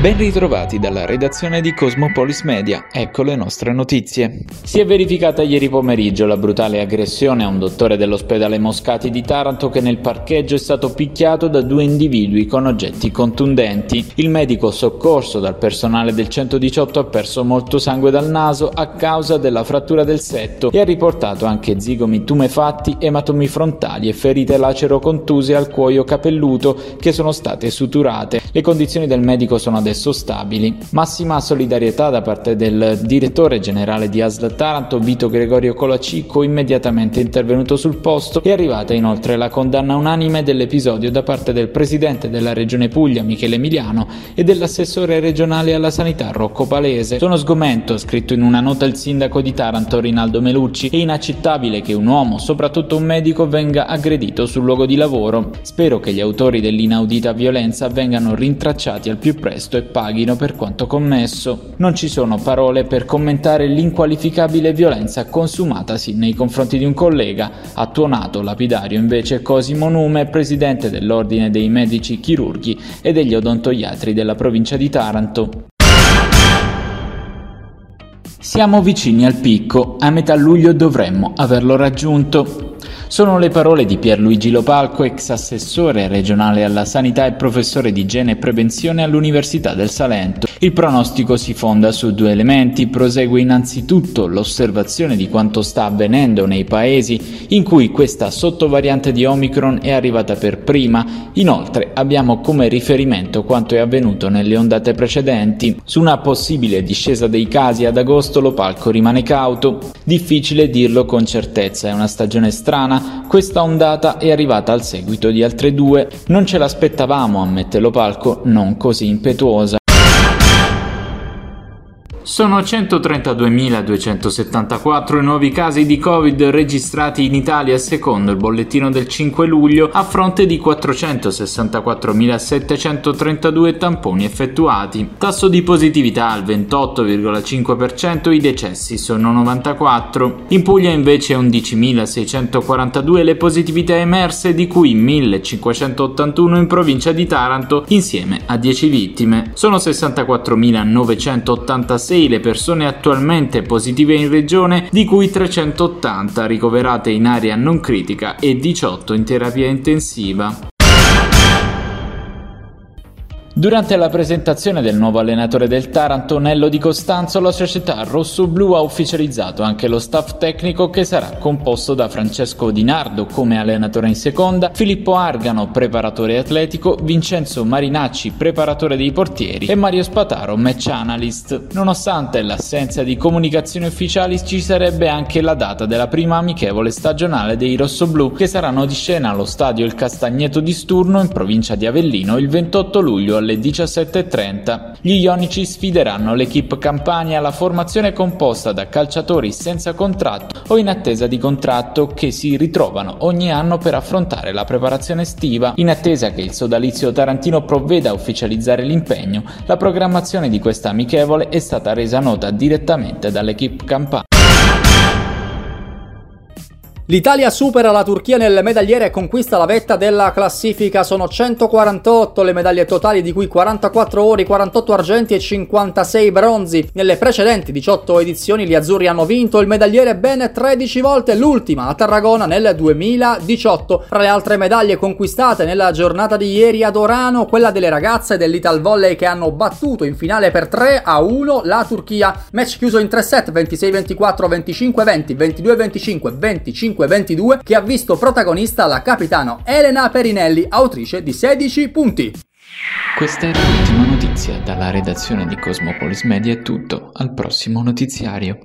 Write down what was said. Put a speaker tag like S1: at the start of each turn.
S1: Ben ritrovati dalla redazione di Cosmopolis Media, ecco le nostre notizie. Si è verificata ieri pomeriggio la brutale aggressione a un dottore dell'ospedale Moscati di Taranto che nel parcheggio è stato picchiato da due individui con oggetti contundenti. Il medico soccorso dal personale del 118 ha perso molto sangue dal naso a causa della frattura del setto e ha riportato anche zigomi tumefatti, ematomi frontali e ferite lacero contuse al cuoio capelluto che sono state suturate. Le condizioni del medico sono adesso adesso stabili. Massima solidarietà da parte del direttore generale di ASL Taranto, Vito Gregorio Colacicco, immediatamente intervenuto sul posto, è arrivata inoltre la condanna unanime dell'episodio da parte del presidente della regione Puglia, Michele Emiliano, e dell'assessore regionale alla sanità, Rocco Palese. Sono sgomento, scritto in una nota il sindaco di Taranto, Rinaldo Melucci, è inaccettabile che un uomo, soprattutto un medico, venga aggredito sul luogo di lavoro. Spero che gli autori dell'inaudita violenza vengano rintracciati al più presto e paghino per quanto commesso. Non ci sono parole per commentare l'inqualificabile violenza consumatasi nei confronti di un collega, ha tuonato lapidario invece Cosimo Nume, presidente dell'Ordine dei Medici Chirurghi e degli Odontoiatri della provincia di Taranto. Siamo vicini al picco, a metà luglio dovremmo averlo raggiunto. Sono le parole di Pierluigi Lopalco, ex assessore regionale alla sanità e professore di igiene e prevenzione all'Università del Salento. Il pronostico si fonda su due elementi. Prosegue innanzitutto l'osservazione di quanto sta avvenendo nei paesi in cui questa sottovariante di Omicron è arrivata per prima. Inoltre abbiamo come riferimento quanto è avvenuto nelle ondate precedenti. Su una possibile discesa dei casi ad agosto Lopalco rimane cauto. Difficile dirlo con certezza, è una stagione strana questa ondata è arrivata al seguito di altre due. Non ce l'aspettavamo, ammette Lopalco, non così impetuosa. Sono 132.274 i nuovi casi di Covid registrati in Italia secondo il bollettino del 5 luglio a fronte di 464.732 tamponi effettuati. Tasso di positività al 28,5%, i decessi sono 94. In Puglia invece 11.642 le positività emerse di cui 1.581 in provincia di Taranto insieme a 10 vittime. Sono 64.986 6 le persone attualmente positive in regione, di cui 380 ricoverate in area non critica e 18 in terapia intensiva. Durante la presentazione del nuovo allenatore del Taranto, Nello di Costanzo, la società Rosso-Blu ha ufficializzato anche lo staff tecnico che sarà composto da Francesco Dinardo come allenatore in seconda, Filippo Argano, preparatore atletico, Vincenzo Marinacci, preparatore dei portieri e Mario Spataro, match analyst. Nonostante l'assenza di comunicazioni ufficiali, ci sarebbe anche la data della prima amichevole stagionale dei Rosso-Blu che saranno di scena allo stadio Il Castagneto di Sturno in provincia di Avellino il 28 luglio alle 17.30. Gli ionici sfideranno l'equipe Campania, la formazione composta da calciatori senza contratto o in attesa di contratto che si ritrovano ogni anno per affrontare la preparazione estiva. In attesa che il sodalizio tarantino provveda a ufficializzare l'impegno, la programmazione di questa amichevole è stata resa nota direttamente dall'equipe Campania.
S2: L'Italia supera la Turchia nelle medagliere e conquista la vetta della classifica. Sono 148 le medaglie totali, di cui 44 ori, 48 argenti e 56 bronzi. Nelle precedenti 18 edizioni gli azzurri hanno vinto il medagliere ben 13 volte, l'ultima a Tarragona nel 2018. Fra le altre medaglie conquistate nella giornata di ieri ad Orano, quella delle ragazze dell'Ital Volley che hanno battuto in finale per 3 a 1 la Turchia. Match chiuso in 3 set 26-24, 25-20, 22-25, 25 25-22 che ha visto protagonista la capitano Elena Perinelli, autrice di 16 punti.
S1: Questa era l'ultima notizia dalla redazione di Cosmopolis Media è tutto, al prossimo notiziario.